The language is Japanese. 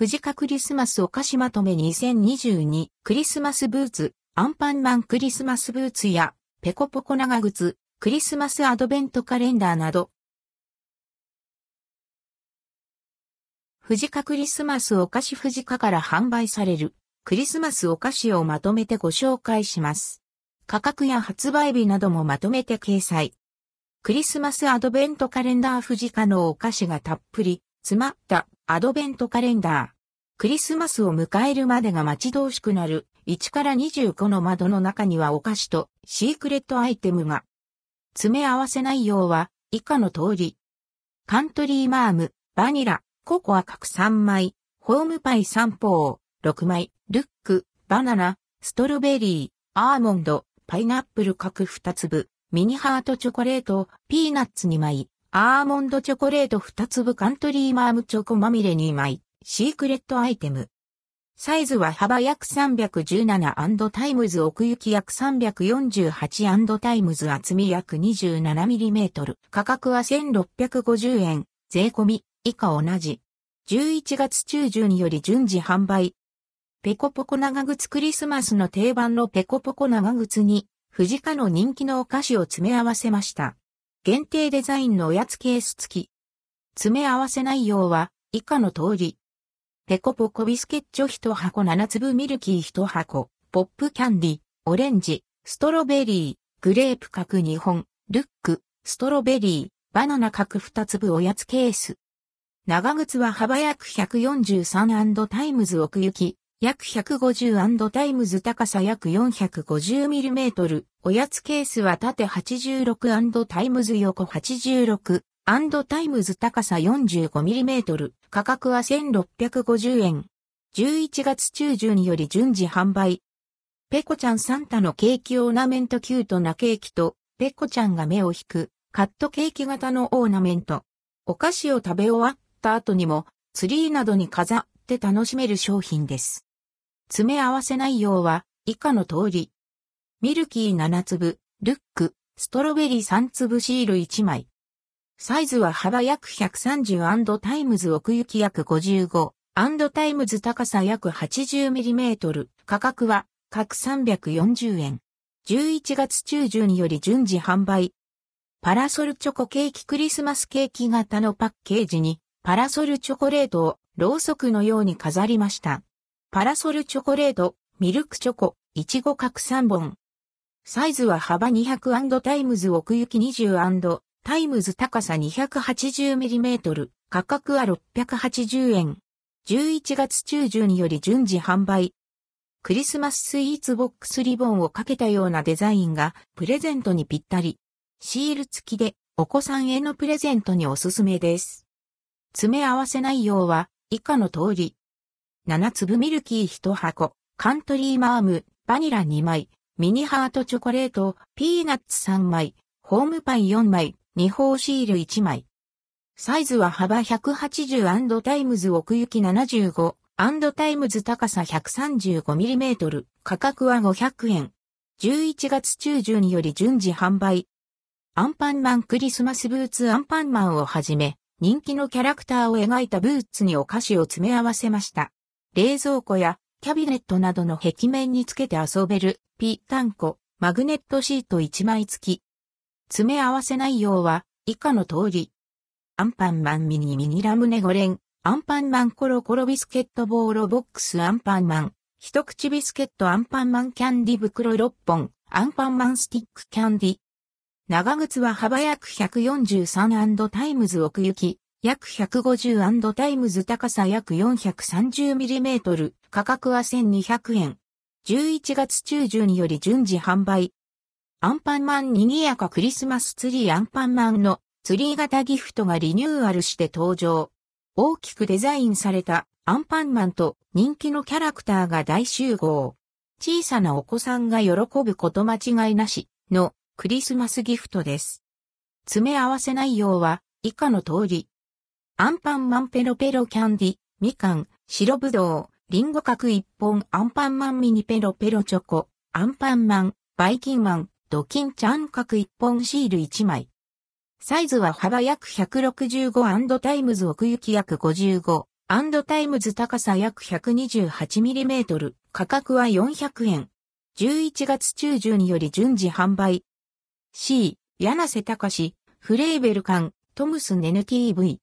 藤カクリスマスお菓子まとめ2022クリスマスブーツ、アンパンマンクリスマスブーツや、ペコポコ長靴、クリスマスアドベントカレンダーなど、藤カクリスマスお菓子藤カから販売されるクリスマスお菓子をまとめてご紹介します。価格や発売日などもまとめて掲載。クリスマスアドベントカレンダー藤カのお菓子がたっぷり詰まったアドベントカレンダー。クリスマスを迎えるまでが待ち遠しくなる。1から25の窓の中にはお菓子とシークレットアイテムが。詰め合わせ内容は以下の通り。カントリーマーム、バニラ、ココア各3枚、ホームパイ3方、6枚、ルック、バナナ、ストロベリー、アーモンド、パイナップル各2粒、ミニハートチョコレート、ピーナッツ2枚、アーモンドチョコレート2粒カントリーマームチョコまみれ2枚、シークレットアイテム。サイズは幅約317 times 奥行き約348 times 厚み約 27mm。価格は1650円、税込み。以下同じ。11月中旬より順次販売。ペコポコ長靴クリスマスの定番のペコポコ長靴に、不二家の人気のお菓子を詰め合わせました。限定デザインのおやつケース付き。詰め合わせ内容は以下の通り。ペコポコビスケッチョ1箱7粒ミルキー1箱、ポップキャンディ、オレンジ、ストロベリー、グレープ各2本、ルック、ストロベリー、バナナ各2粒おやつケース。長靴は幅約143 times 奥行き、約150 times 高さ約 450mm、おやつケースは縦86 times 横86 times 高さ 45mm、価格は1650円。11月中旬より順次販売。ペコちゃんサンタのケーキオーナメントキュートなケーキと、ペコちゃんが目を引く、カットケーキ型のオーナメント。お菓子を食べ終わった後にも、ツリーなどに飾って楽しめる商品です。詰め合わせ内容は以下の通り。ミルキー7粒、ルック、ストロベリー3粒シール1枚。サイズは幅約130 times 奥行き約55 times 高さ約 80mm 価格は各340円。11月中旬より順次販売。パラソルチョコケーキクリスマスケーキ型のパッケージにパラソルチョコレートをろうそくのように飾りました。パラソルチョコレート、ミルクチョコ、いちご各3本。サイズは幅200 times 奥行き20 times 高さ 280mm、価格は680円。11月中旬より順次販売。クリスマススイーツボックスリボンをかけたようなデザインがプレゼントにぴったり。シール付きでお子さんへのプレゼントにおすすめです。詰め合わせ内容は以下の通り。7粒ミルキー1箱、カントリーマーム、バニラ2枚、ミニハートチョコレート、ピーナッツ3枚、ホームパイ4枚、二方シール1枚。サイズは幅180 times 奥行き75 times 高さ 135mm 価格は500円。11月中旬より順次販売。アンパンマンクリスマスブーツアンパンマンをはじめ、人気のキャラクターを描いたブーツにお菓子を詰め合わせました。冷蔵庫やキャビネットなどの壁面につけて遊べるピタンコ、マグネットシート1枚付き。詰め合わせ内容は以下の通り。アンパンマンミニミニラムネ5連、アンパンマンコロコロビスケットボールボックス。アンパンマン、一口ビスケット。アンパンマンキャンディ袋6本、アンパンマンスティックキャンディ、長靴は幅約143 times 奥行き、約150 times 高さ約 430mm、価格は1200円。11月中旬により順次販売。アンパンマンにぎやかクリスマスツリーアンパンマンのツリー型ギフトがリニューアルして登場。大きくデザインされたアンパンマンと人気のキャラクターが大集合。小さなお子さんが喜ぶこと間違いなしのクリスマスギフトです。詰め合わせ内容は以下の通り。アンパンマンペロペロキャンディ、みかん、白ぶどう、リンゴ各1本、アンパンマンミニペロペロチョコ、アンパンマン、バイキンマン、ドキンちゃん各1本シール1枚。サイズは幅約165 times 奥行き約55 and times 高さ約 128mm、価格は400円。11月中旬より順次販売。C、柳瀬隆、フレーベル館、 TMS NTV。